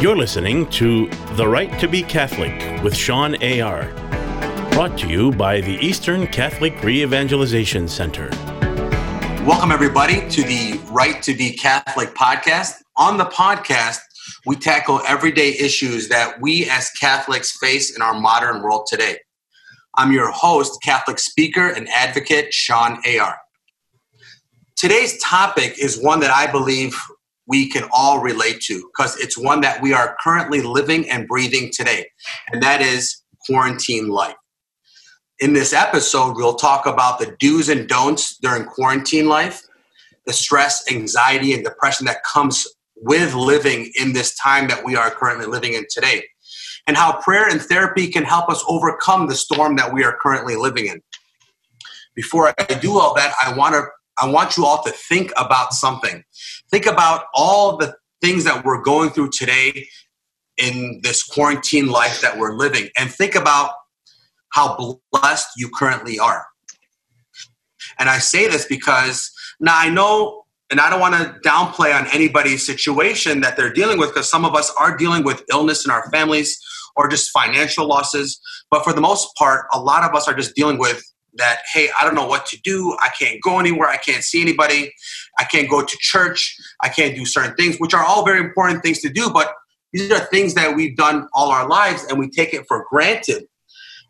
You're listening to The Rite to Be Catholic with Shawn A.R. Brought to you by the Eastern Catholic Re Evangelization Center. Welcome, everybody, to the Rite to Be Catholic podcast. On the podcast, we tackle everyday issues that we as Catholics face in our modern world today. I'm your host, Catholic speaker and advocate, Shawn A.R. Today's topic is one that I believe we can all relate to because it's one that we are currently living and breathing today, and that is quarantine life. In this episode, we'll talk about the do's and don'ts during quarantine life, the stress, anxiety, and depression that comes with living in this time that we are currently living in today, and how prayer and therapy can help us overcome the storm that we are currently living in. Before I do all that, I want to I want you all to think about something. Think about all the things that we're going through today in this quarantine life that we're living, and think about how blessed you currently are. And I say this because now I know, and I don't want to downplay on anybody's situation that they're dealing with, because some of us are dealing with illness in our families or just financial losses. But for the most part, a lot of us are just dealing with that hey i don't know what to do. I can't go anywhere. I can't see anybody. I can't go to church. I can't do certain things which are all very important things to do but these are things that we've done all our lives and we take it for granted.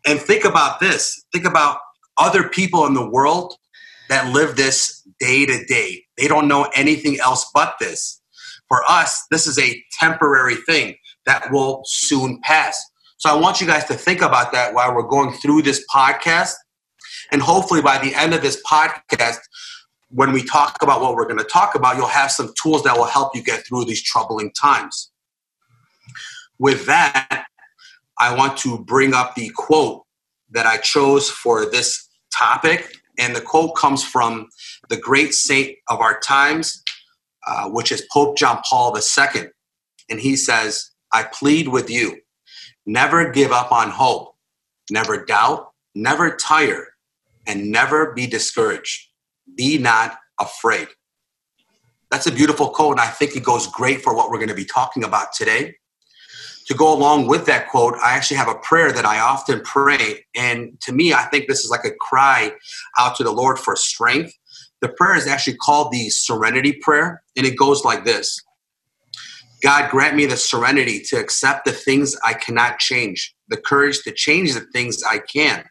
And think about this. Think about other people in the world that live this day to day. They don't know anything else but this. For us this is a temporary thing that will soon pass. So i want you guys to think about that while we're going through this podcast and hopefully by the end of this podcast, when we talk about what we're going to talk about, you'll have some tools that will help you get through these troubling times. With that, I want to bring up the quote that I chose for this topic. And the quote comes from the great saint of our times, uh, which is Pope John Paul II. And he says, I plead with you, never give up on hope, never doubt, never tire, and never be discouraged. Be not afraid. That's a beautiful quote, and I think it goes great for what we're going to be talking about today. To go along with that quote, I actually have a prayer that I often pray. And to me, I think this is like a cry out to the Lord for strength. The prayer is actually called the Serenity Prayer, and it goes like this God, grant me the serenity to accept the things I cannot change, the courage to change the things I can,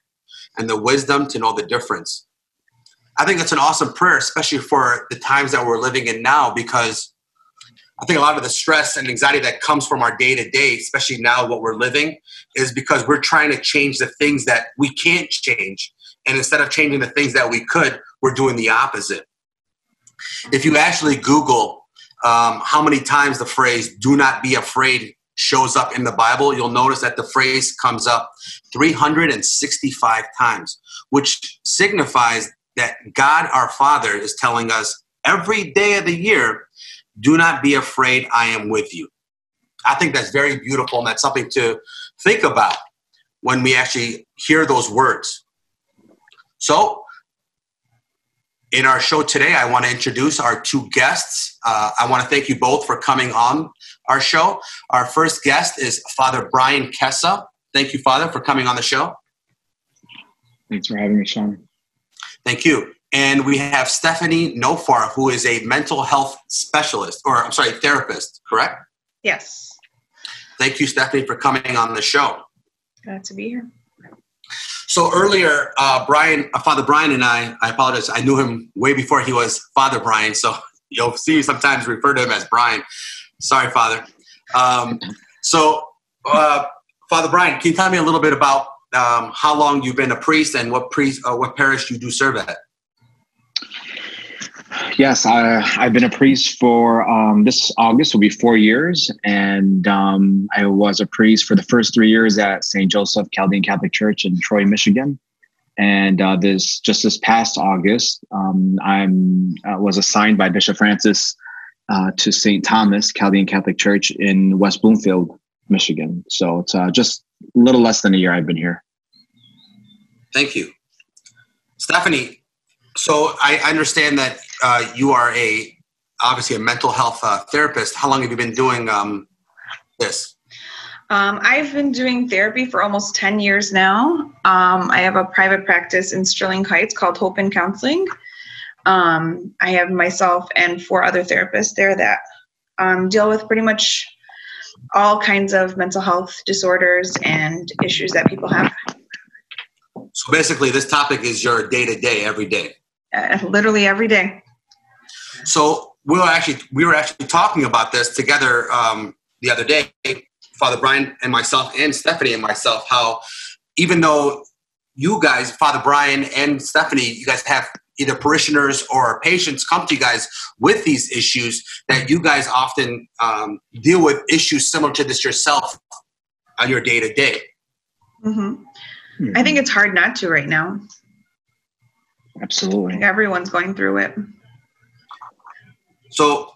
and the wisdom to know the difference. I think that's an awesome prayer, especially for the times that we're living in now, because I think a lot of the stress and anxiety that comes from our day to day, especially now what we're living, is because we're trying to change the things that we can't change. And instead of changing the things that we could, we're doing the opposite. If you actually Google um, how many times the phrase do not be afraid shows up in the Bible, you'll notice that the phrase comes up 365 times, which signifies that God our Father is telling us every day of the year, do not be afraid, I am with you. I think that's very beautiful, and that's something to think about when we actually hear those words. So, in our show today, I want to introduce our two guests. Uh, I want to thank you both for coming on our show. Our first guest is Father Bryan Kassa. Thank you, Father, for coming on the show. Thanks for having me, Shawn. Thank you. And we have Stephanie Nofar, who is a mental health specialist, or I'm sorry, therapist, correct? Yes. Thank you, Stephanie, for coming on the show. Glad to be here. So earlier, uh, Bryan, uh, Father Bryan, and I, I apologize. I knew him way before he was Father Bryan, so you'll see me sometimes refer to him as Bryan. Sorry, Father. Um, so, uh, Father Bryan, can you tell me a little bit about um, how long you've been a priest and what priest, uh, what parish you do serve at? Yes, I, have been a priest for um, this August will be four years, and um, I was a priest for the first three years at St. Joseph Chaldean Catholic Church in Troy, Michigan. And uh, this just this past August, um, I'm uh, was assigned by Bishop Francis uh, to St. Thomas Chaldean Catholic Church in West Bloomfield, Michigan. So it's uh, just a little less than a year I've been here. Thank you, Stephanie. So I understand that uh, you are a obviously a mental health uh, therapist. How long have you been doing um, this? Um, I've been doing therapy for almost 10 years now. Um, I have a private practice in Sterling Heights called Hope and Counseling. Um, I have myself and four other therapists there that um, deal with pretty much all kinds of mental health disorders and issues that people have. So basically, this topic is your day to day, every day. Uh, literally every day. So we were actually we were actually talking about this together um, the other day, Father Bryan and myself, and Stephanie and myself. How even though you guys, Father Bryan and Stephanie, you guys have either parishioners or patients come to you guys with these issues that you guys often um, deal with issues similar to this yourself on your day to day. I think it's hard not to right now. Absolutely. Everyone's going through it. So,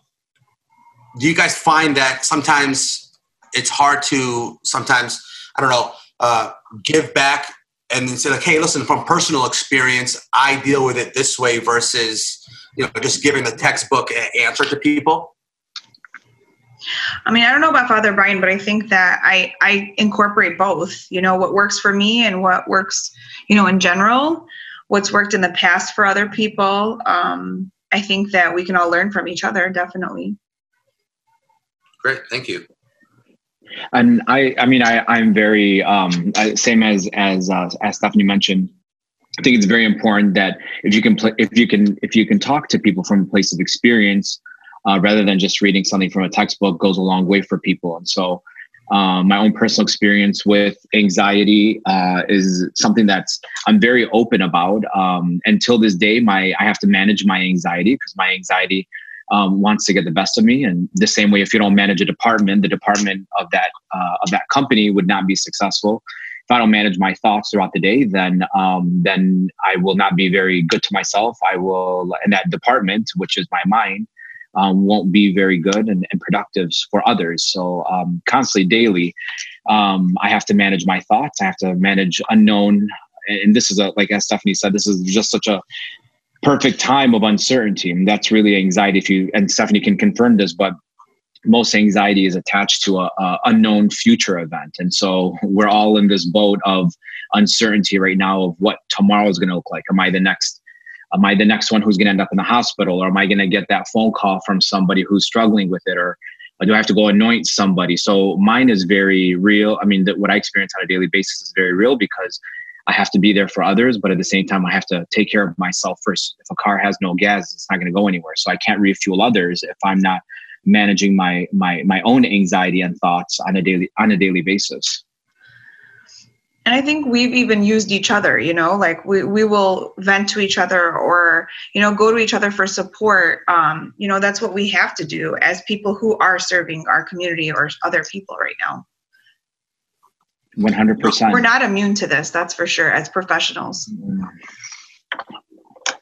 do you guys find that sometimes it's hard to sometimes I don't know uh, give back and then say like, hey, listen, from personal experience, I deal with it this way versus you know just giving the textbook answer to people. I mean, I don't know about Father Bryan, but I think that I I incorporate both. You know, what works for me and what works, you know, in general. What's worked in the past for other people. Um, I think that we can all learn from each other. Definitely. Great, thank you. And I, I mean, I, I'm very um, same as as uh, as Stephanie mentioned. I think it's very important that if you can play, if you can, if you can talk to people from a place of experience, uh, rather than just reading something from a textbook, goes a long way for people. And so, um, my own personal experience with anxiety uh, is something that's I'm very open about. Um, until this day, my I have to manage my anxiety because my anxiety um, wants to get the best of me. And the same way, if you don't manage a department, the department of that uh, of that company would not be successful. If I don't manage my thoughts throughout the day, then um, then I will not be very good to myself. I will, and that department, which is my mind, um, won't be very good and, and productive for others. So um, constantly, daily, um, I have to manage my thoughts. I have to manage unknown. And this is a like as Stephanie said, this is just such a perfect time of uncertainty. And that's really anxiety. If you and Stephanie can confirm this, but most anxiety is attached to a, a, unknown future event and so we're all in this boat of uncertainty right now of what tomorrow is going to look like am i the next am i the next one who's going to end up in the hospital? Or am i going to get that phone call from somebody who's struggling with it? Or, do i have to go anoint somebody? So mine is very real. I mean that what i experience on a daily basis is very real because I have to be there for others, but at the same time, I have to take care of myself first. If a car has no gas, it's not going to go anywhere. So I can't refuel others if I'm not managing my my my own anxiety and thoughts on a daily on a daily basis and i think we've even used each other you know like we, we will vent to each other or you know go to each other for support. Um, you know that's what we have to do as people who are serving our community or other people right now. 100% we're not immune to this that's for sure as professionals.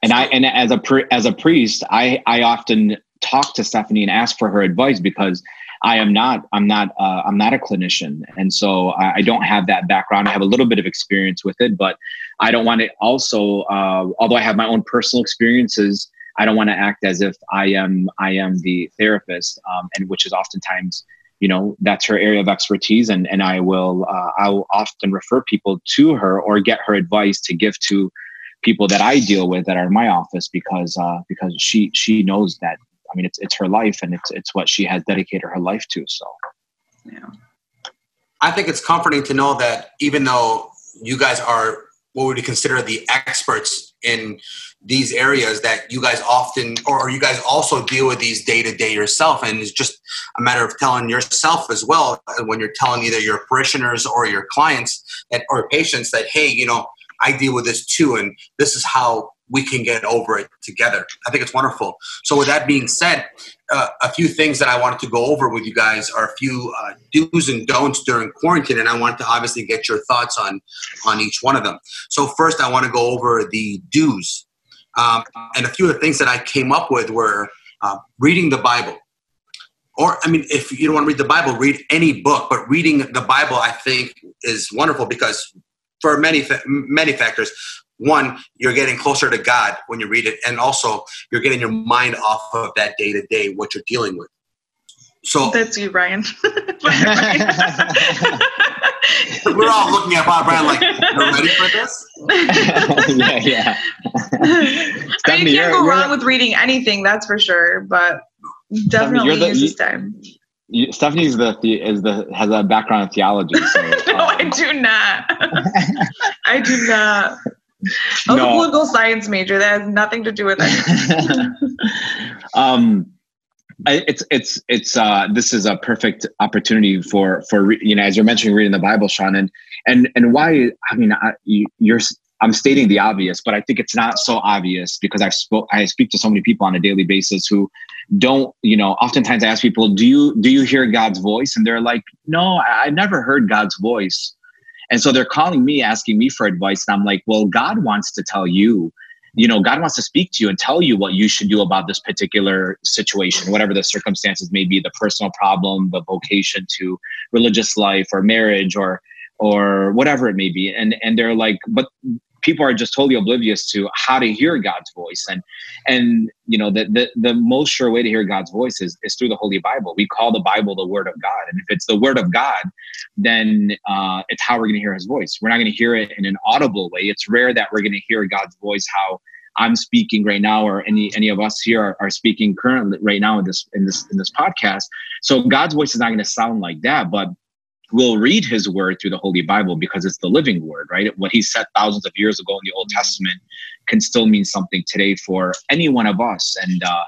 And i and as a as a priest i i often talk to Stephanie and ask for her advice because I am not I'm not uh, I'm not a clinician, and so I, I, don't have that background. I have a little bit of experience with it, but I don't want to also. Uh, although I have my own personal experiences, I don't want to act as if I am I am the therapist, um, and which is oftentimes you know that's her area of expertise, and and I will uh, I will often refer people to her or get her advice to give to people that I deal with that are in my office because uh, because she she knows that I mean, it's it's her life, and it's it's what she has dedicated her life to. So, yeah. I think it's comforting to know that even though you guys are what would you consider the experts in these areas, that you guys often or you guys also deal with these day to day yourself, and it's just a matter of telling yourself as well uh, when you're telling either your parishioners or your clients that or patients that hey, you know, I deal with this too, and this is how we can get over it together. I think it's wonderful. So, with that being said, uh, a few things that I wanted to go over with you guys are a few uh, do's and don'ts during quarantine, and I wanted to obviously get your thoughts on on each one of them. So, first, I want to go over the do's, um, and a few of the things that I came up with were uh, reading the Bible. Or, I mean, if you don't want to read the Bible, read any book. But reading the Bible, I think, is wonderful because for many many factors one you're getting closer to god when you read it and also you're getting your mind off of that day to day what you're dealing with So That's you, Bryan. we're all looking at Bob Brown like, "You're ready for this?" yeah, yeah. I mean, you can't go wrong with reading anything, that's for sure. But definitely you're the- use you- this time. You, Stephanie's the, the is the has a background in theology. So, no, I um, do not. I do not. I was a No. political science major. That has nothing to do with it. um I, it's it's it's uh this is a perfect opportunity for for you know as you're mentioning reading the bible shawn and and and why i mean I, you, you're I'm stating the obvious but i think it's not so obvious because i spoke i speak to so many people on a daily basis who don't you know oftentimes i ask people do you do you hear god's voice and they're like no i, I never heard god's voice and so they're calling me asking me for advice. And i'm like well god wants to tell you you know god wants to speak to you and tell you what you should do about this particular situation whatever the circumstances may be the personal problem the vocation to religious life or marriage or or whatever it may be. And and they're like but people are just totally oblivious to how to hear god's voice. And and you know the the, the most sure way to hear god's voice is, is through the holy bible. We call the bible the word of god. And if it's the word of god then uh, it's how we're going to hear his voice. We're not going to hear it in an audible way. It's rare that we're going to hear god's voice how i'm speaking right now or any any of us here are, are speaking currently right now in this in this in this podcast. So god's voice is not going to sound like that but we'll read his word through the holy bible because it's the living word right? What he said thousands of years ago in the old testament can still mean something today for any one of us. And uh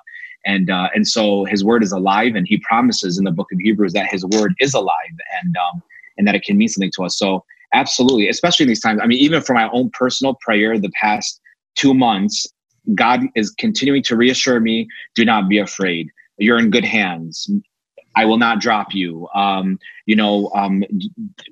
and uh, and so his word is alive and he promises in the book of hebrews that his word is alive and um and that it can mean something to us. So absolutely especially in these times i mean even for my own personal prayer the past two months god is continuing to reassure me do not be afraid. You're in good hands i will not drop you um you know um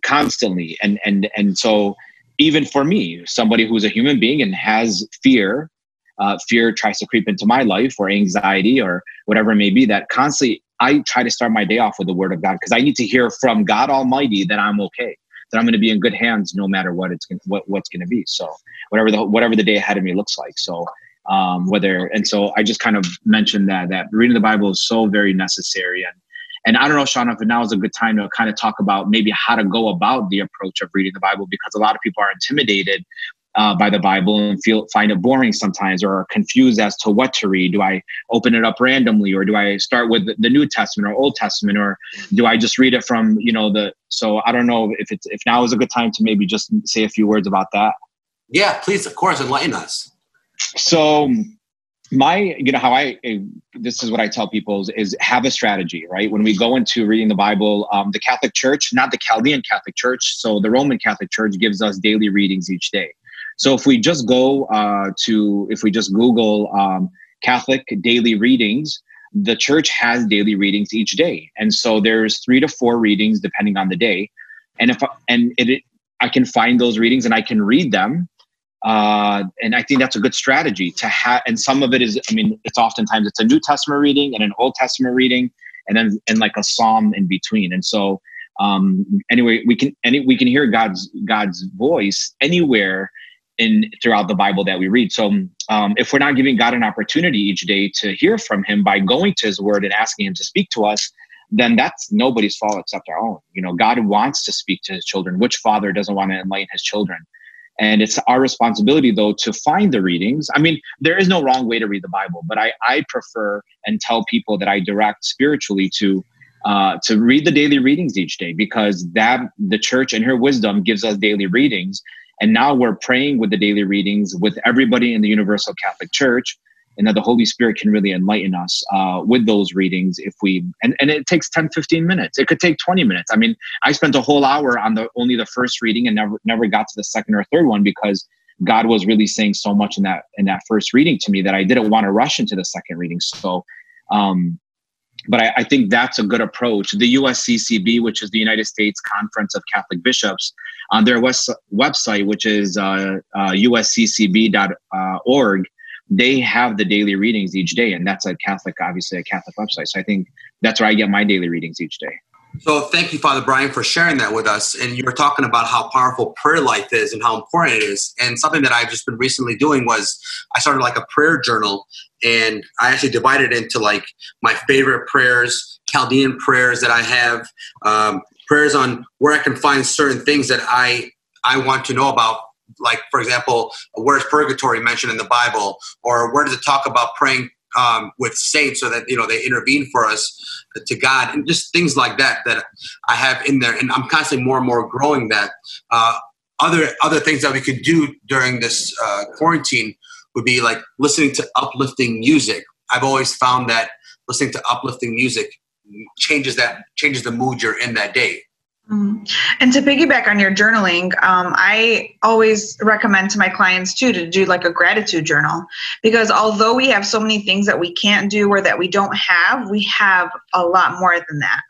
constantly. And and and so even for me somebody who's a human being and has fear uh, fear tries to creep into my life or anxiety or whatever it may be that constantly i try to start my day off with the word of god because i need to hear from god almighty that i'm okay that i'm going to be in good hands no matter what it's gonna, what, what's going to be. So whatever the whatever the day ahead of me looks like. So um whether and so i just kind of mentioned that that reading the bible is so very necessary and and I don't know, Shawn, if now is a good time to kind of talk about maybe how to go about the approach of reading the Bible, because a lot of people are intimidated uh, by the Bible and feel find it boring sometimes, or are confused as to what to read. Do I open it up randomly, or do I start with the New Testament or Old Testament, or do I just read it from you know the? So I don't know if it's if now is a good time to maybe just say a few words about that. Yeah, please, of course, enlighten us. So my you know how i this is what i tell people is, is have a strategy right? When we go into reading the bible um, the catholic church not the chaldean catholic church so the roman catholic church gives us daily readings each day. So if we just go uh, to if we just google um, catholic daily readings the church has daily readings each day. And so there's three to four readings depending on the day. And if and it i can find those readings and i can read them uh, and I think that's a good strategy to have. And some of it is, I mean, it's oftentimes it's a New Testament reading and an Old Testament reading, and then and like a psalm in between. And so, um, anyway, we can any we can hear God's God's voice anywhere in throughout the Bible that we read. So, um, if we're not giving God an opportunity each day to hear from Him by going to His Word and asking Him to speak to us, then that's nobody's fault except our own. You know, God wants to speak to His children. Which father doesn't want to enlighten his children? And it's our responsibility, though, to find the readings. I mean, there is no wrong way to read the Bible, but I, I prefer and tell people that I direct spiritually to uh, to read the daily readings each day because that the church and her wisdom gives us daily readings. And now we're praying with the daily readings with everybody in the Universal Catholic Church and that the Holy Spirit can really enlighten us uh, with those readings if we and, and it takes 10, 15 minutes. It could take 20 minutes. I mean, I spent a whole hour on the only the first reading and never never got to the second or third one because God was really saying so much in that in that first reading to me that I didn't want to rush into the second reading. So um but I, I think that's a good approach. The USCCB, which is the United States Conference of Catholic Bishops, on their west, website, which is uh, uh, usccb.org, they have the daily readings each day and that's a catholic obviously a catholic website so i think that's where i get my daily readings each day So thank you, Father Bryan, for sharing that with us. And you were talking about how powerful prayer life is and how important it is. And something that I've just been recently doing was I started like a prayer journal and I actually divided into like my favorite prayers, Chaldean prayers that I have, um, prayers on where I can find certain things that I I want to know about. Like for example, where's purgatory mentioned in the Bible, or where does it talk about praying um, with saints so that you know they intervene for us to God and just things like that that I have in there, and I'm constantly more and more growing that. Uh, other other things that we could do during this uh, quarantine would be like listening to uplifting music. I've always found that listening to uplifting music changes that changes the mood you're in that day. Mm-hmm. And to piggyback on your journaling, um, I always recommend to my clients too to do like a gratitude journal because although we have so many things that we can't do or that we don't have, we have a lot more than that.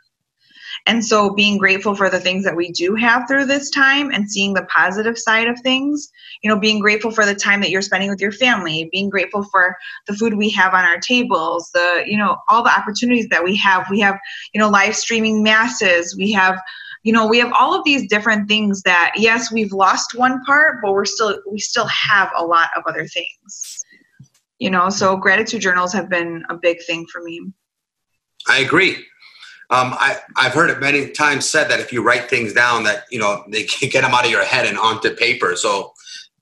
And so being grateful for the things that we do have through this time and seeing the positive side of things, you know, being grateful for the time that you're spending with your family, being grateful for the food we have on our tables, the, you know, all the opportunities that we have. We have, you know, live streaming masses, we have you know we have all of these different things that yes we've lost one part but we're still we still have a lot of other things. You know so gratitude journals have been a big thing for me. I agree. Um, I, i've heard it many times said that if you write things down that you know they can get them out of your head and onto paper. So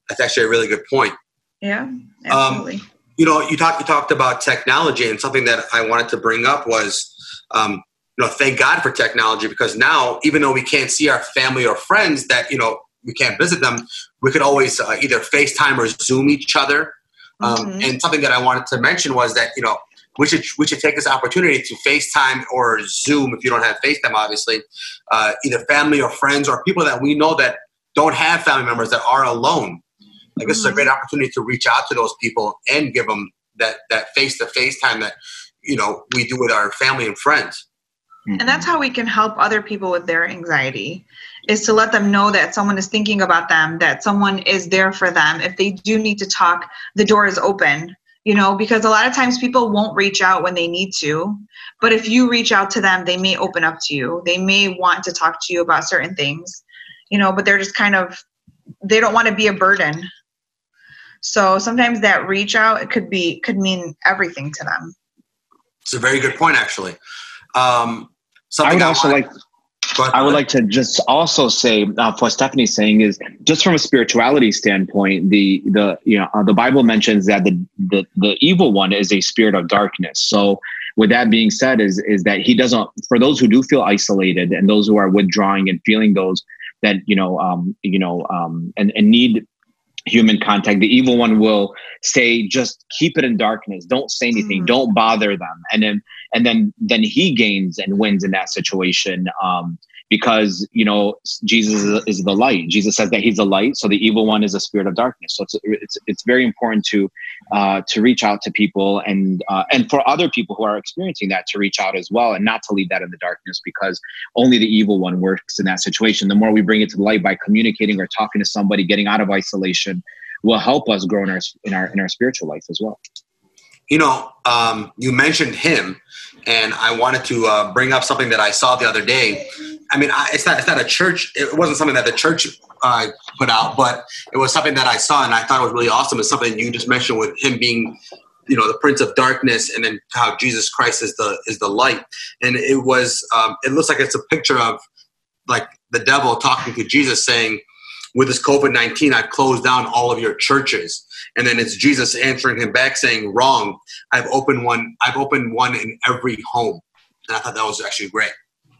that's actually a really good point. Yeah um, absolutely. um, you know you talked you talked about technology and something that i wanted to bring up was um, you know, thank God for technology because now, even though we can't see our family or friends that, you know, we can't visit them, we could always uh, either FaceTime or Zoom each other. Um, mm-hmm. And something that I wanted to mention was that, you know, we should, we should take this opportunity to FaceTime or Zoom if you don't have FaceTime, obviously, uh, either family or friends or people that we know that don't have family members that are alone. Like mm-hmm. this is a mm-hmm. great opportunity to reach out to those people and give them that that face to face time that you know we do with our family and friends. Mm-hmm. And that's how we can help other people with their anxiety is to let them know that someone is thinking about them, that someone is there for them. If they do need to talk, the door is open, you know, because a lot of times people won't reach out when they need to. But if you reach out to them, they may open up to you. They may want to talk to you about certain things, you know, but they're just kind of, they don't want to be a burden. So sometimes that reach out it could be could mean everything to them. It's a very good point, actually. Um, I would also like. I would like to just also say uh, what Stephanie's saying is just from a spirituality standpoint, the the you know uh, the Bible mentions that the, the the evil one is a spirit of darkness. So with that being said, is is that he doesn't for those who do feel isolated and those who are withdrawing and feeling those that you know um, you know um, and and need human contact the evil one will say just keep it in darkness don't say anything mm. don't bother them and then and then then he gains and wins in that situation um because you know Jesus is, is, the light. Jesus says that he's the light, so the evil one is a spirit of darkness. So it's it's, it's very important to uh, to reach out to people and uh, and for other people who are experiencing that to reach out as well and not to leave that in the darkness because only the evil one works in that situation. The more we bring it to the light by communicating or talking to somebody, getting out of isolation, will help us grow in our in our in our spiritual life as well. You know, um, you mentioned him, and I wanted to uh, bring up something that I saw the other day. I mean, I, it's not it's not a church. It wasn't something that the church uh, put out, but it was something that I saw and I thought it was really awesome. It's something you just mentioned with him being, you know, the Prince of Darkness, and then how Jesus Christ is the is the light. And it was um, it looks like it's a picture of like the devil talking to Jesus, saying, "With this COVID nineteen, I've closed down all of your churches." And then it's Jesus answering him back, saying, "Wrong. I've opened one. I've opened one in every home." And I thought that was actually great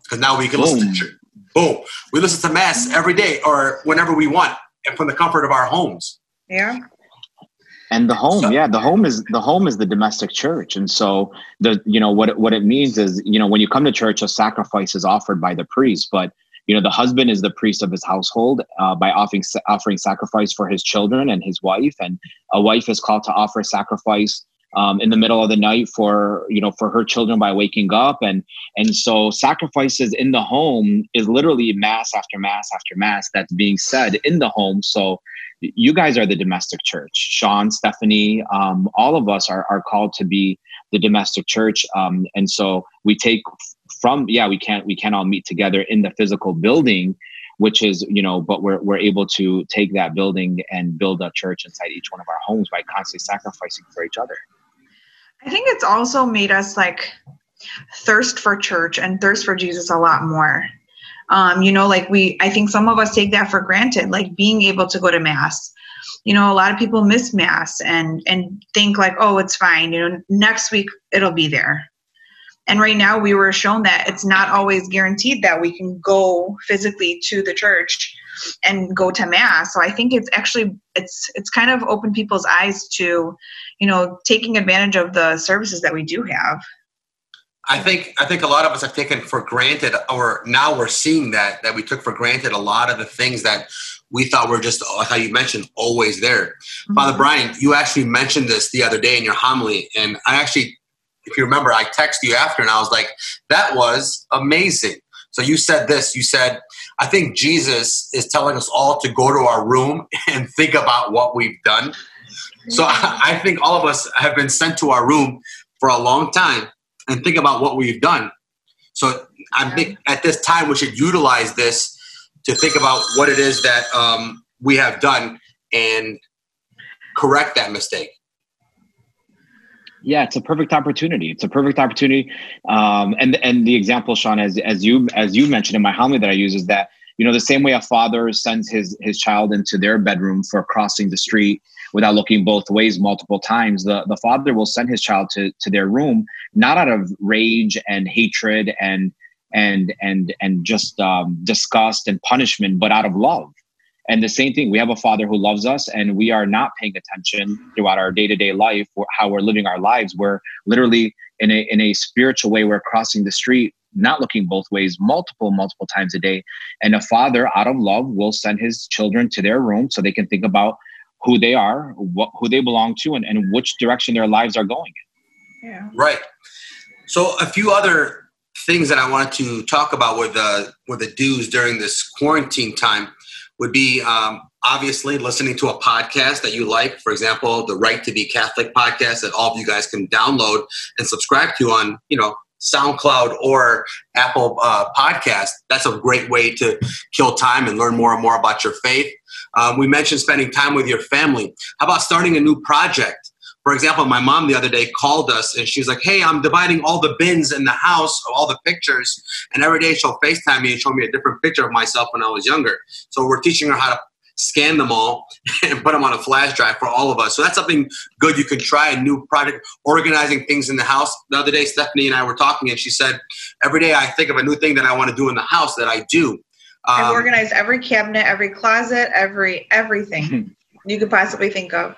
because now we can Boom. listen to church. Boom. We listen to mass every day or whenever we want and from the comfort of our homes. Yeah. And the home, so, yeah, the home is the home is the domestic church, and so the you know what it, what it means is you know when you come to church, a sacrifice is offered by the priest, but you know the husband is the priest of his household uh, by offering offering sacrifice for his children and his wife, and a wife is called to offer sacrifice um, in the middle of the night for you know for her children by waking up. And and so sacrifices in the home is literally mass after mass after mass that's being said in the home. So you guys are the domestic church. Shawn stephanie um, all of us are, are called to be the domestic church. Um, and so we take from yeah we can't we can't all meet together in the physical building which is you know but we're, we're able to take that building and build a church inside each one of our homes by constantly sacrificing for each other. I think it's also made us like thirst for church and thirst for jesus a lot more. Um, you know like we i think some of us take that for granted like being able to go to mass. You know a lot of people miss mass and and think like oh it's fine you know next week it'll be there and right now we were shown that it's not always guaranteed that we can go physically to the church and go to mass so i think it's actually it's it's kind of opened people's eyes to you know taking advantage of the services that we do have I think I think a lot of us have taken for granted, or now we're seeing that that we took for granted a lot of the things that we thought were just like how you mentioned always there. Mm-hmm. Father Bryan, you actually mentioned this the other day in your homily, and I actually if you remember, I texted you after and I was like, that was amazing. So you said this, you said, I think Jesus is telling us all to go to our room and think about what we've done. So I, think all of us have been sent to our room for a long time and think about what we've done. So I think at this time we should utilize this to think about what it is that um, we have done and correct that mistake. Yeah, it's a perfect opportunity. It's a perfect opportunity. Um, and and the example, Shawn, as as you as you mentioned in my homily that I use is that you know the same way a father sends his his child into their bedroom for crossing the street without looking both ways multiple times, the the father will send his child to to their room not out of rage and hatred and and and and just um, disgust and punishment, but out of love. And the same thing, we have a father who loves us, and we are not paying attention throughout our day to day life, how we're living our lives. We're literally in a, in a spiritual way, we're crossing the street, not looking both ways, multiple, multiple times a day. And a father, out of love, will send his children to their room so they can think about who they are, what, who they belong to, and, and which direction their lives are going in. Yeah. Right. So, a few other things that I wanted to talk about with the with the dues during this quarantine time would be um, obviously listening to a podcast that you like. For example, the Rite to Be Catholic podcast that all of you guys can download and subscribe to on, you know, SoundCloud or Apple uh, Podcast. That's a great way to kill time and learn more and more about your faith. Um, we mentioned spending time with your family. How about starting a new project? For example, my mom the other day called us and she's like, Hey, I'm dividing all the bins in the house, of all the pictures. And every day she'll FaceTime me and show me a different picture of myself when I was younger. So we're teaching her how to scan them all and put them on a flash drive for all of us. So that's something good you can try a new project, organizing things in the house. The other day, Stephanie and I were talking, and she said, Every day I think of a new thing that I want to do in the house that I do. Um, I've organized every cabinet, every closet, every everything you could possibly think of.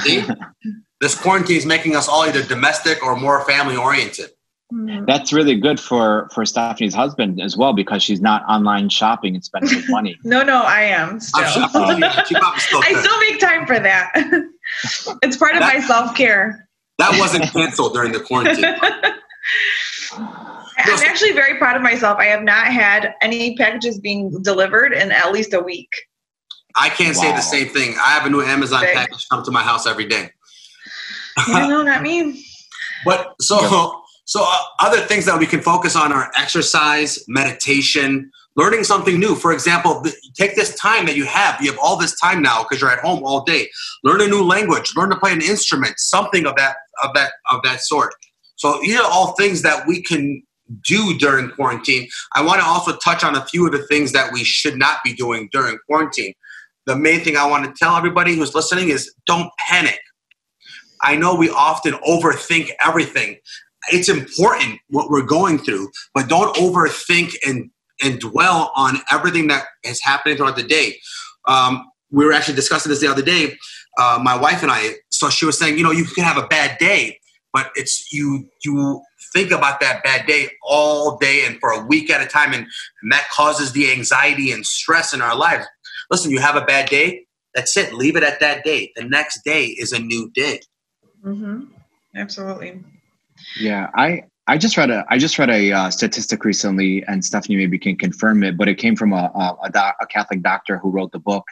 See? this quarantine is making us all either domestic or more family oriented. Mm-hmm. That's really good for for Stephanie's husband as well because she's not online shopping and spending money. no, no, I am still. I still make time for that. it's part of that, my self care. That wasn't canceled during the quarantine. I'm actually very proud of myself. I have not had any packages being delivered in at least a week. I can't wow. say the same thing. I have a new Amazon Big. package come to my house every day. Yeah, no, not me. But so, so uh, other things that we can focus on are exercise, meditation, learning something new. For example, take this time that you have. You have all this time now because you're at home all day. Learn a new language. Learn to play an instrument. Something of that of that of that sort. So these are all things that we can do during quarantine. I want to also touch on a few of the things that we should not be doing during quarantine. The main thing I want to tell everybody who's listening is don't panic. I know we often overthink everything. It's important what we're going through, but don't overthink and and dwell on everything that is happening throughout the day. Um, we were actually discussing this the other day, uh, my wife and I. So she was saying, you know, you can have a bad day, but it's you you think about that bad day all day and for a week at a time, and, and that causes the anxiety and stress in our lives. Listen, you have a bad day. That's it. Leave it at that day. The next day is a new day. Mm-hmm. Absolutely. Yeah, I I just read a I just read a uh, statistic recently, and Stephanie maybe can confirm it, but it came from a a, a, doc, a Catholic doctor who wrote the book,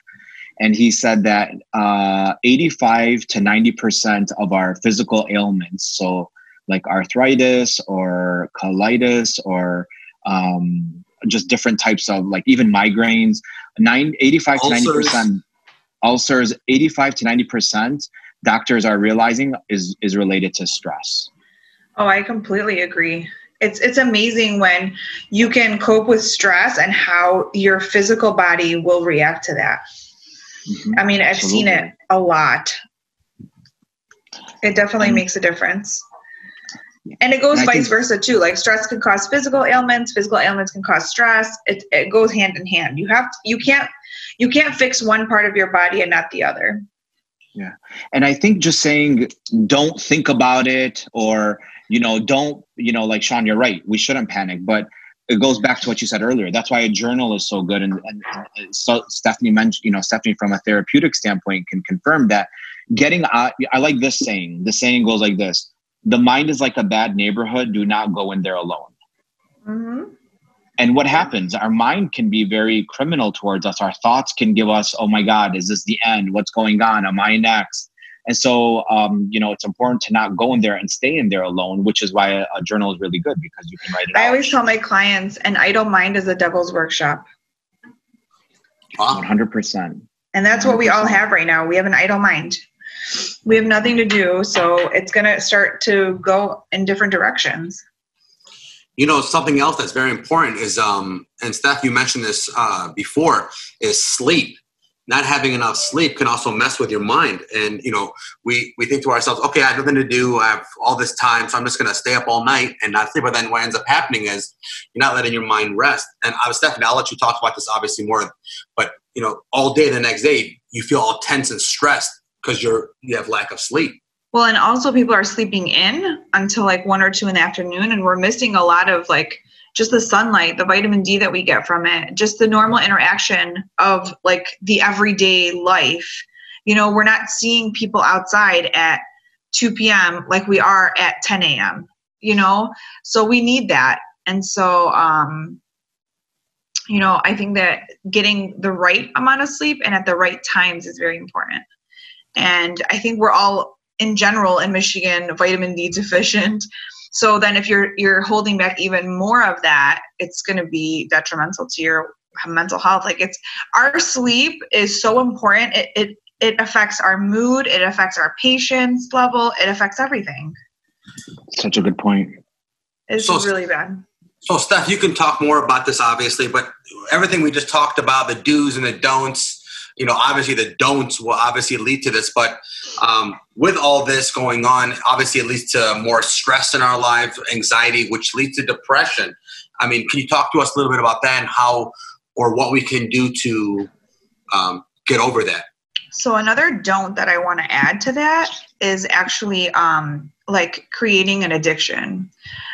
and he said that uh, 85 to 90 percent of our physical ailments, so like arthritis or colitis or um, just different types of like even migraines. Nine, 85 to 90 percent ulcers, 85 to 90 percent doctors are realizing is is related to stress. Oh, I completely agree. It's it's amazing when you can cope with stress and how your physical body will react to that. Mm-hmm. I mean, I've Absolutely. seen it a lot. It definitely mm-hmm. makes a difference. And it goes and vice think, versa too. Like stress can cause physical ailments, physical ailments can cause stress. It it goes hand in hand. You have to, you can't you can't fix one part of your body and not the other. Yeah. And I think just saying don't think about it or you know don't you know like Shawn you're right. We shouldn't panic, but it goes back to what you said earlier. That's why a journal is so good. And, and, so Stephanie mentioned, you know, Stephanie from a therapeutic standpoint can confirm that getting out, I like this saying. The saying goes like this the mind is like a bad neighborhood. Do not go in there alone. Mm-hmm. And what happens? Our mind can be very criminal towards us. Our thoughts can give us, oh my God, is this the end? What's going on? Am I next? And so, um, you know, it's important to not go in there and stay in there alone, which is why a, a journal is really good because you can write it I out. always tell my clients an idle mind is a devil's workshop. 100%. And that's 100%. what we all have right now. We have an idle mind we have nothing to do so it's going to start to go in different directions you know something else that's very important is um and steph you mentioned this uh, before is sleep. Not having enough sleep can also mess with your mind. And you know we we think to ourselves okay i have nothing to do. I have all this time so i'm just going to stay up all night and not sleep. But then what ends up happening is you're not letting your mind rest. And i was stephanie i'll let you talk about this obviously more but you know all day the next day you feel all tense and stressed because you're you have lack of sleep. Well, and also people are sleeping in until like one or two in the afternoon, and we're missing a lot of like just the sunlight, the vitamin D that we get from it, just the normal interaction of like the everyday life. You know, we're not seeing people outside at 2 p.m. like we are at 10 a.m. You know, so we need that, and so um, you know, I think that getting the right amount of sleep and at the right times is very important. And I think we're all in general in Michigan vitamin D deficient. So then if you're you're holding back even more of that, it's going to be detrimental to your mental health. Like it's our sleep is so important. It it it affects our mood, it affects our patience level, it affects everything. Such a good point. It's so, really bad. So Steph, you can talk more about this obviously, but everything we just talked about, the do's and the don'ts, you know, obviously the don'ts will obviously lead to this, but um, with all this going on, obviously it leads to more stress in our lives, anxiety, which leads to depression. I mean, can you talk to us a little bit about that and how or what we can do to um, get over that? So another don't that I want to add to that is actually um, like creating an addiction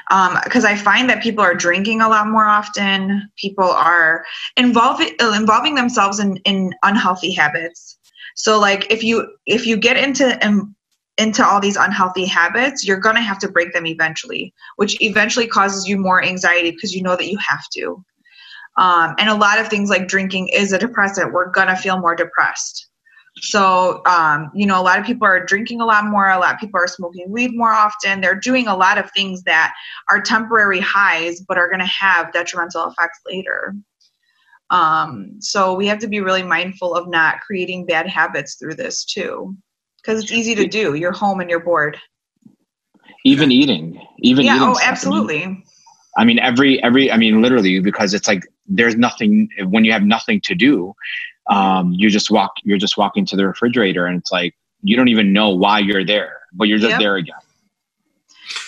because um, I find that people are drinking a lot more often. People are involving involving themselves in, in unhealthy habits. So like if you if you get into um, into all these unhealthy habits, you're gonna have to break them eventually, which eventually causes you more anxiety because you know that you have to. Um, and a lot of things like drinking is a depressant. We're gonna feel more depressed. So, um, you know, a lot of people are drinking a lot more. A lot of people are smoking weed more often. They're doing a lot of things that are temporary highs, but are going to have detrimental effects later. Um, so we have to be really mindful of not creating bad habits through this too, because it's easy to do. You're home and you're bored. Even eating, even yeah, eating oh, absolutely. I mean, every every, I mean, literally, because it's like there's nothing when you have nothing to do um, you just walk you're just walking to the refrigerator and it's like you don't even know why you're there but you're just yep. there again.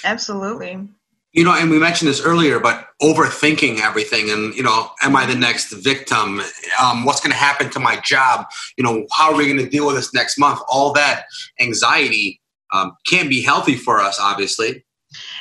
Absolutely. You know and we mentioned this earlier but overthinking everything and you know am i the next victim? Um, what's going to happen to my job? You know how are we going to deal with this next month? All that anxiety um, can be healthy for us obviously.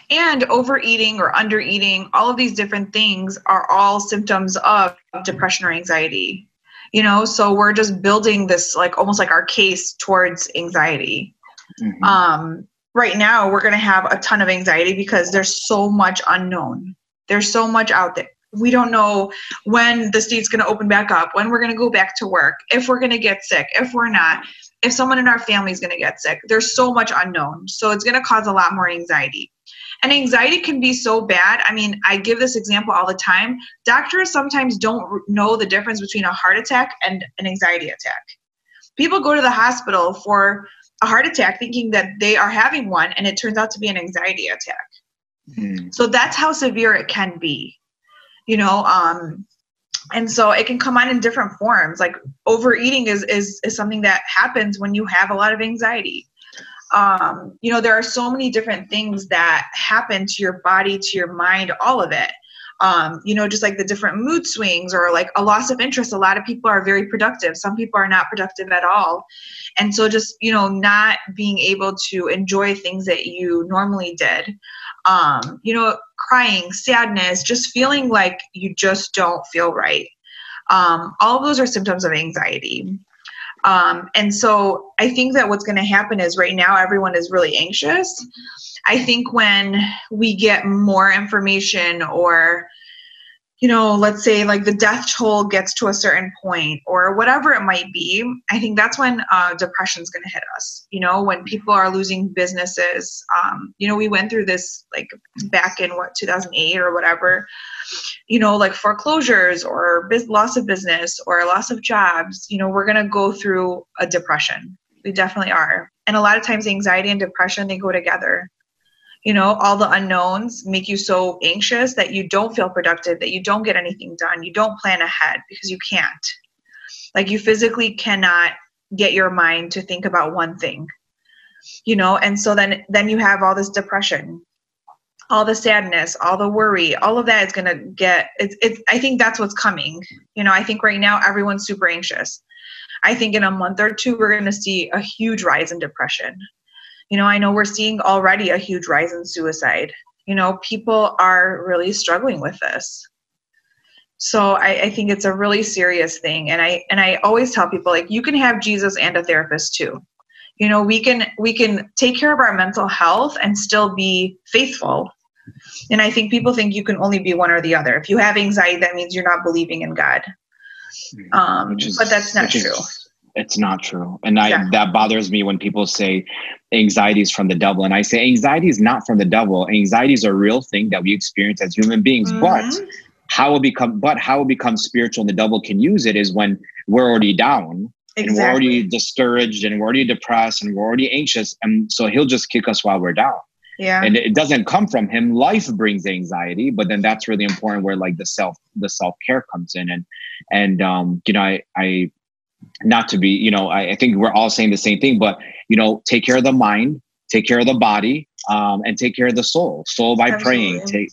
And overeating or undereating all of these different things are all symptoms of depression or anxiety you know so we're just building this like almost like our case towards anxiety. Mm-hmm. um, right now we're going to have a ton of anxiety because there's so much unknown. There's so much out there. We don't know when the state's going to open back up when we're going to go back to work if we're going to get sick if we're not if someone in our family is going to get sick. There's so much unknown. So it's going to cause a lot more anxiety And anxiety can be so bad. I mean, I give this example all the time. Doctors sometimes don't know the difference between a heart attack and an anxiety attack. People go to the hospital for a heart attack thinking that they are having one, and it turns out to be an anxiety attack. Mm. So that's how severe it can be. You know, um, and so it can come on in different forms like overeating is is, is something that happens when you have a lot of anxiety um, you know there are so many different things that happen to your body to your mind all of it. Um, you know just like the different mood swings or like a loss of interest. A lot of people are very productive. Some people are not productive at all. And so just you know not being able to enjoy things that you normally did. Um, you know crying sadness just feeling like you just don't feel right. Um, all of those are symptoms of anxiety um, and so I think that what's going to happen is right now everyone is really anxious. I think when we get more information or you know, let's say like the death toll gets to a certain point or whatever it might be, I think that's when uh, depression is going to hit us. You know, when people are losing businesses. Um, you know, we went through this like back in what 2008 or whatever. You know, like foreclosures or biz- loss of business or loss of jobs. You know, we're going to go through a depression. We definitely are. And a lot of times, anxiety and depression they go together you know all the unknowns make you so anxious that you don't feel productive that you don't get anything done you don't plan ahead because you can't. Like you physically cannot get your mind to think about one thing you know? And so then then you have all this depression all the sadness all the worry all of that is going to get it's, it's i think that's what's coming. You know i think right now everyone's super anxious. I think in a month or two we're going to see a huge rise in depression you know, I know we're seeing already a huge rise in suicide. You know, people are really struggling with this. So I, I think it's a really serious thing. And I and I always tell people like you can have Jesus and a therapist too. You know, we can we can take care of our mental health and still be faithful. And I think people think you can only be one or the other. If you have anxiety, that means you're not believing in God. Hmm. Um, is, but that's not true. Is, it's not true. And i yeah. that bothers me when people say anxiety is from the devil. And i say anxiety is not from the devil. Anxiety is a real thing that we experience as human beings. Mm-hmm. but how it become but how it becomes spiritual and the devil can use it is when we're already down exactly. and we're already discouraged and we're already depressed and we're already anxious. And so he'll just kick us while we're down. Yeah. And it doesn't come from him. Life brings anxiety but then that's really important where like the self the self-care comes in. And and um you know i i not to be, you know, I, I, think we're all saying the same thing, but you know, take care of the mind, take care of the body, um, and take care of the soul. Soul by Absolutely. praying, take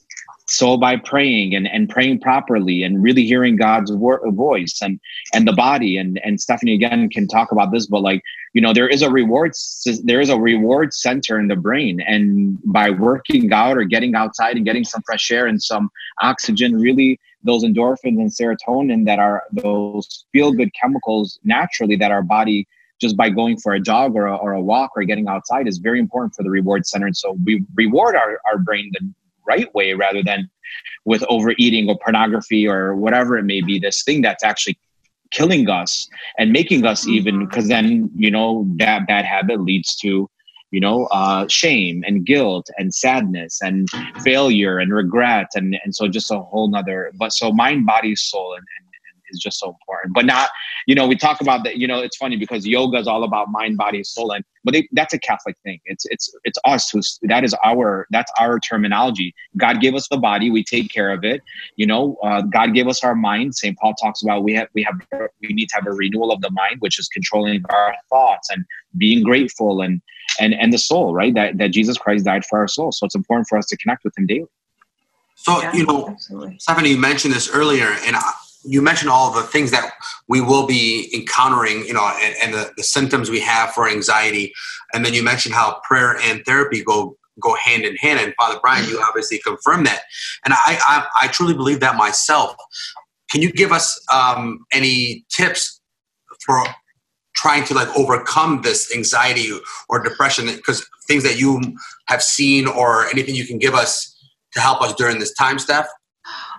soul by praying and, and praying properly and really hearing God's voice and and the body. And and Stephanie again can talk about this, but like you know there is a reward there is a reward center in the brain. And by working out or getting outside and getting some fresh air and some oxygen really those endorphins and serotonin that are those feel good chemicals naturally that our body just by going for a jog or a, or a walk or getting outside is very important for the reward center. And so we reward our, our brain the right way rather than with overeating or pornography or whatever it may be this thing that's actually killing us and making us even because mm-hmm. then you know that bad habit leads to you know uh, shame and guilt and sadness and failure and regret and and so just a whole nother but so mind body soul and, and is just so important. But not, you know, we talk about that. You know, it's funny because yoga is all about mind, body, soul, and but they, that's a Catholic thing. It's it's it's us who's that is our that's our terminology. God gave us the body, we take care of it. You know, uh, God gave us our mind. Saint Paul talks about we have we have we need to have a renewal of the mind, which is controlling our thoughts and being grateful and and and the soul, right? That that Jesus Christ died for our soul. So it's important for us to connect with Him daily. So yeah, you know, absolutely. Stephanie, you mentioned this earlier, and you mentioned all the things that we will be encountering, you know, and, and the, the, symptoms we have for anxiety. And then you mentioned how prayer and therapy go go hand in hand. And Father Bryan, you obviously confirmed that. And I, I, I truly believe that myself. Can you give us um, any tips for trying to like overcome this anxiety or depression? Because things that you have seen or anything you can give us to help us during this time, Steph?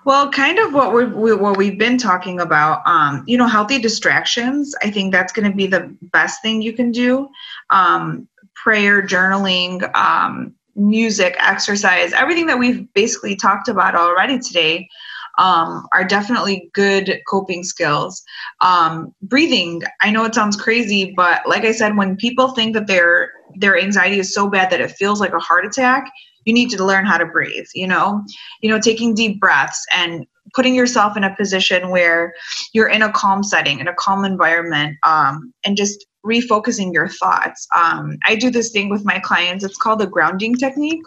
Well, kind of what we're, we, what we've been talking about, um, you know, healthy distractions. I think that's going to be the best thing you can do. Um, prayer, journaling, um, music, exercise, everything that we've basically talked about already today um, are definitely good coping skills. Um, breathing, I know it sounds crazy, but like I said, when people think that their their anxiety is so bad that it feels like a heart attack, you need to learn how to breathe. You know, you know, taking deep breaths and putting yourself in a position where you're in a calm setting, in a calm environment, um, and just refocusing your thoughts. Um, I do this thing with my clients. It's called the grounding technique,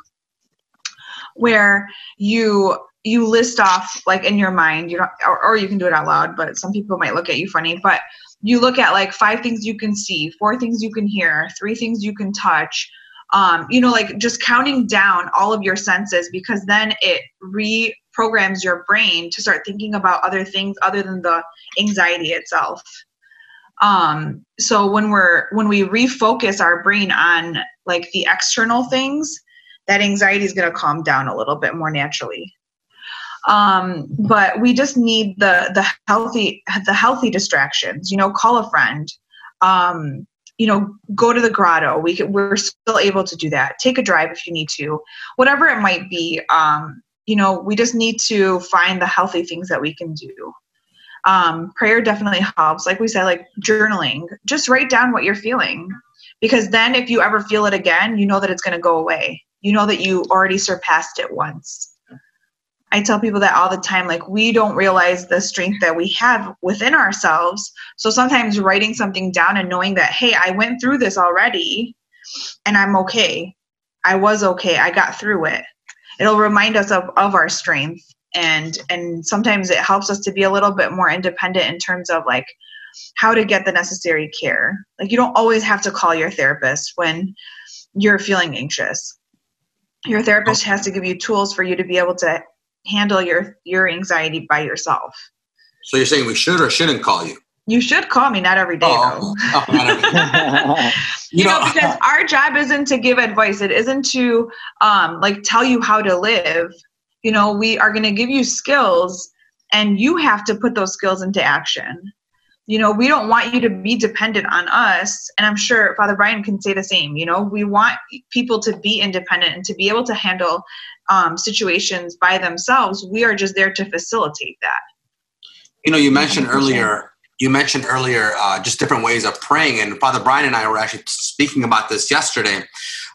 where you you list off like in your mind you know or, or you can do it out loud but some people might look at you funny but you look at like five things you can see four things you can hear three things you can touch um, you know like just counting down all of your senses because then it reprograms your brain to start thinking about other things other than the anxiety itself. Um, so when we're when we refocus our brain on like the external things that anxiety is going to calm down a little bit more naturally. Um, but we just need the the healthy the healthy distractions you know call a friend. Um, you know go to the grotto. We can, we're still able to do that. Take a drive if you need to. Whatever it might be um, you know we just need to find the healthy things that we can do. Um, prayer definitely helps. Like we said like journaling. Just write down what you're feeling. Because then if you ever feel it again you know that it's going to go away. You know that you already surpassed it once I tell people that all the time. Like, we don't realize the strength that we have within ourselves. So sometimes writing something down and knowing that, hey, I went through this already and I'm okay. I was okay. I got through it. It'll remind us of, of our strength. And and sometimes it helps us to be a little bit more independent in terms of like how to get the necessary care. Like you don't always have to call your therapist when you're feeling anxious. Your therapist has to give you tools for you to be able to handle your your anxiety by yourself. So you're saying we should or shouldn't call you? You should call me, not every day oh, though. Oh, you, know, because our job isn't to give advice. It isn't to um, like tell you how to live. You know, we are going to give you skills, and you have to put those skills into action. You know, we don't want you to be dependent on us, and I'm sure Father Bryan can say the same. You know, we want people to be independent and to be able to handle um, situations by themselves. We are just there to facilitate that. You know, you mentioned 100%. earlier. You mentioned earlier uh, just different ways of praying, and Father Bryan and I were actually speaking about this yesterday.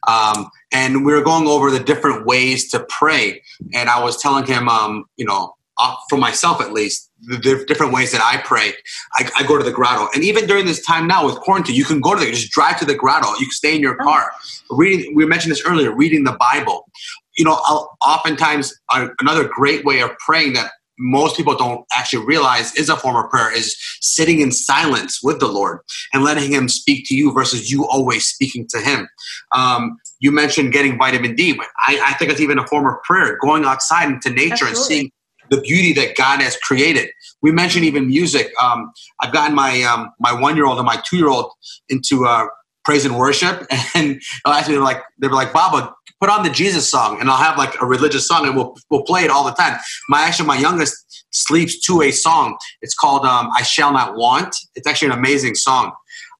Um, and we were going over the different ways to pray. And I was telling him, um, you know, uh, for myself at least, the different ways that I pray. I, I, go to the grotto, and even during this time now with quarantine, you can go to the just drive to the grotto. You can stay in your car. Reading, we mentioned this earlier. Reading the Bible. You know, I'll, oftentimes another great way of praying that most people don't actually realize is a form of prayer is sitting in silence with the Lord and letting Him speak to you versus you always speaking to Him. Um, you mentioned getting vitamin D, but I, I, think it's even a form of prayer, going outside into nature Absolutely. and seeing the beauty that God has created. We mentioned even music. Um, I've gotten my um, my one year old and my two year old into uh, praise and worship, and they'll ask me like they were like, "Baba, put on the Jesus song," and I'll have like a religious song, and we'll we'll play it all the time. My actually my youngest sleeps to a song. It's called um, "I Shall Not Want." It's actually an amazing song,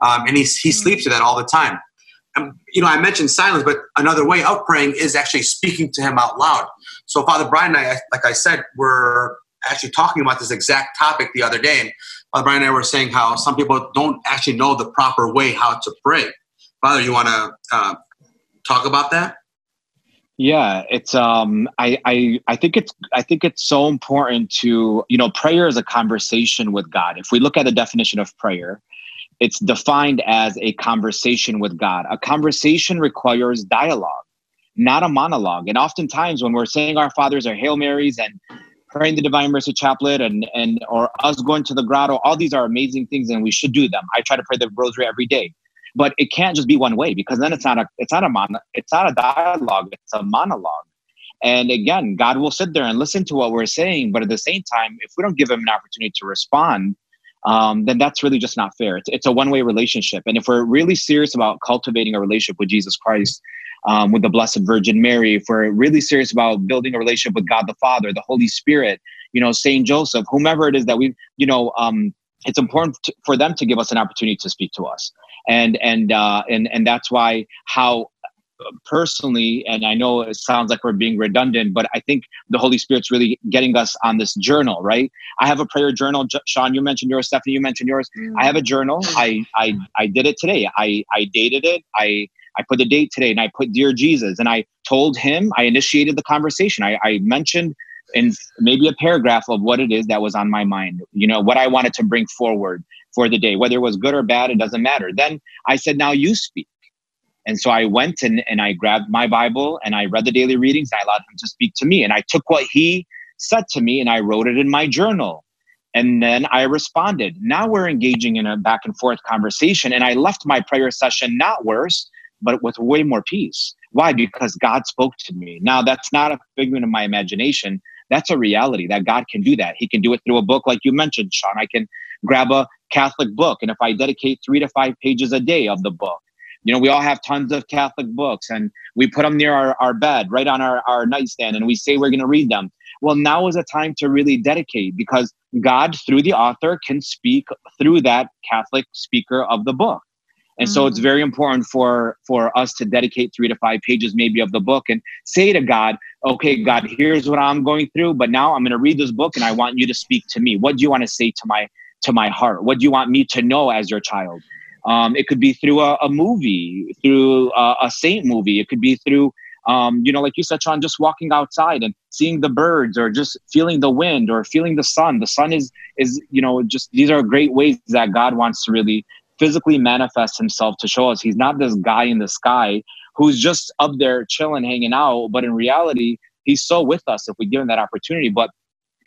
um, and he he sleeps to that all the time. And, you know, I mentioned silence, but another way of praying is actually speaking to Him out loud. So Father Bryan and I, like I said, were actually talking about this exact topic the other day. And Bryan and I were saying how some people don't actually know the proper way how to pray. Father, you want to uh, talk about that? Yeah, it's um I, I I think it's I think it's so important to, you know, prayer is a conversation with God. If we look at the definition of prayer, it's defined as a conversation with God. A conversation requires dialogue not a monologue. And oftentimes when we're saying our fathers or Hail Marys and praying the Divine Mercy Chaplet and, and or us going to the grotto, all these are amazing things and we should do them. I try to pray the rosary every day. But it can't just be one way because then it's not a it's not a mon it's not a dialogue, it's a monologue. And again, God will sit there and listen to what we're saying, but at the same time, if we don't give him an opportunity to respond, um, then that's really just not fair. It's, it's a one way relationship. And if we're really serious about cultivating a relationship with Jesus Christ, um, with the Blessed Virgin Mary, if we're really serious about building a relationship with God the Father, the Holy Spirit, you know, Saint Joseph, whomever it is that we, you know, um, it's important to, for them to give us an opportunity to speak to us, and and uh, and and that's why how personally, and I know it sounds like we're being redundant, but I think the Holy Spirit's really getting us on this journal, right? I have a prayer journal. Shawn, you mentioned yours. Stephanie, you mentioned yours. Mm-hmm. I have a journal. I, I I did it today. I I dated it. I I put the date today, and I put dear Jesus, and I told him. I initiated the conversation. I, I mentioned in maybe a paragraph of what it is that was on my mind. You know what I wanted to bring forward for the day, whether it was good or bad, it doesn't matter. Then I said, now you speak. And so I went and, and I grabbed my Bible and I read the daily readings. I allowed him to speak to me. And I took what he said to me and I wrote it in my journal. And then I responded. Now we're engaging in a back and forth conversation. And I left my prayer session not worse, but with way more peace. Why? Because God spoke to me. Now, that's not a figment of my imagination. That's a reality that God can do that. He can do it through a book, like you mentioned, Shawn. I can grab a Catholic book, and if I dedicate three to five pages a day of the book, you know, we all have tons of Catholic books and we put them near our, our bed, right on our, our nightstand, and we say we're going to read them. Well, now is a time to really dedicate because God, through the author, can speak through that Catholic speaker of the book. And mm-hmm. so it's mm. very important for for us to dedicate three to five pages maybe of the book and say to God, okay, God, here's what I'm going through, but now I'm going to read this book and I want you to speak to me. What do you want to say to my to my heart? What do you want me to know as your child? Um, it could be through a, a movie, through a, a, saint movie. It could be through, um, you know, like you said, Shawn, just walking outside and seeing the birds, or just feeling the wind, or feeling the sun. The sun is is you know just these are great ways that God wants to really physically manifest Himself to show us He's not this guy in the sky who's just up there chilling, hanging out, but in reality, He's so with us if we give Him that opportunity. But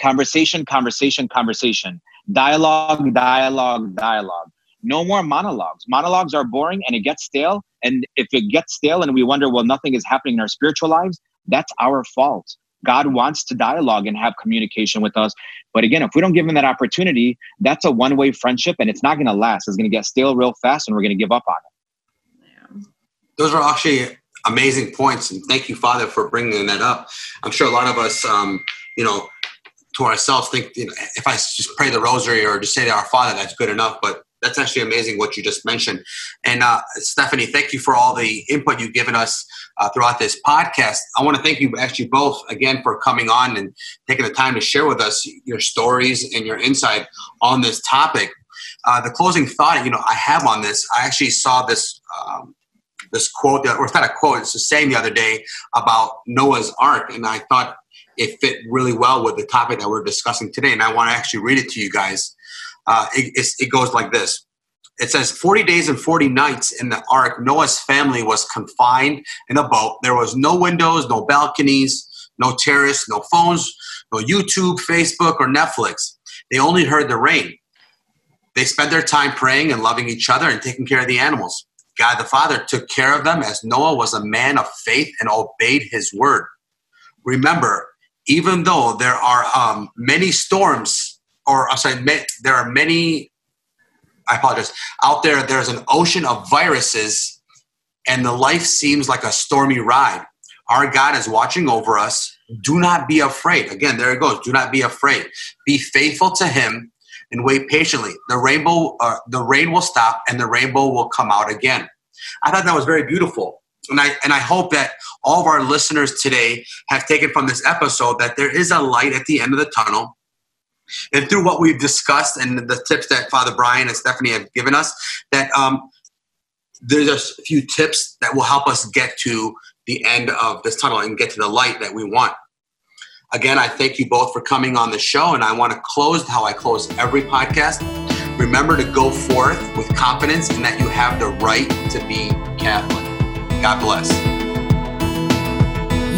conversation, conversation, conversation, dialogue, dialogue, dialogue no more monologues. Monologues are boring and it gets stale. And if it gets stale and we wonder, well, nothing is happening in our spiritual lives, that's our fault. God wants to dialogue and have communication with us. But again, if we don't give him that opportunity, that's a one way friendship and it's not going to last. It's going to get stale real fast and we're going to give up on it. Those are actually amazing points. And thank you, Father, for bringing that up. I'm sure a lot of us, um, you know, to ourselves think, you know, if I just pray the rosary or just say to our Father, that's good enough. But that's actually amazing what you just mentioned. And uh, Stephanie, thank you for all the input you've given us uh, throughout this podcast. I want to thank you actually both again for coming on and taking the time to share with us your stories and your insight on this topic. Uh, the closing thought, you know, I have on this. I actually saw this. Um, this quote, or it's not a quote, it's a saying the other day about Noah's Ark, and I thought it fit really well with the topic that we're discussing today. And I want to actually read it to you guys uh, it, it goes like this. It says 40 days and 40 nights in the ark, Noah's family was confined in a boat. There was no windows, no balconies, no terrace, no phones, no YouTube, Facebook, or Netflix. They only heard the rain. They spent their time praying and loving each other and taking care of the animals. God the Father took care of them as Noah was a man of faith and obeyed his word. Remember, even though there are um, many storms or I'm sorry, there are many. I apologize. Out there, there's an ocean of viruses, and the life seems like a stormy ride. Our God is watching over us. Do not be afraid. Again, there it goes. Do not be afraid. Be faithful to Him and wait patiently. The rainbow, uh, the rain will stop, and the rainbow will come out again. I thought that was very beautiful. And I, and I hope that all of our listeners today have taken from this episode that there is a light at the end of the tunnel and through what we've discussed and the tips that Father Bryan and Stephanie have given us, that um, there's a few tips that will help us get to the end of this tunnel and get to the light that we want. Again, I thank you both for coming on the show, and I want to close how I close every podcast. Remember to go forth with confidence and that you have the right to be Catholic. God bless.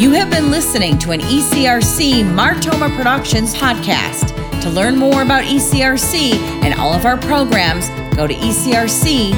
You have been listening to an ECRC Martoma Productions podcast. To learn more about ECRC and all of our programs, go to ecrc.us.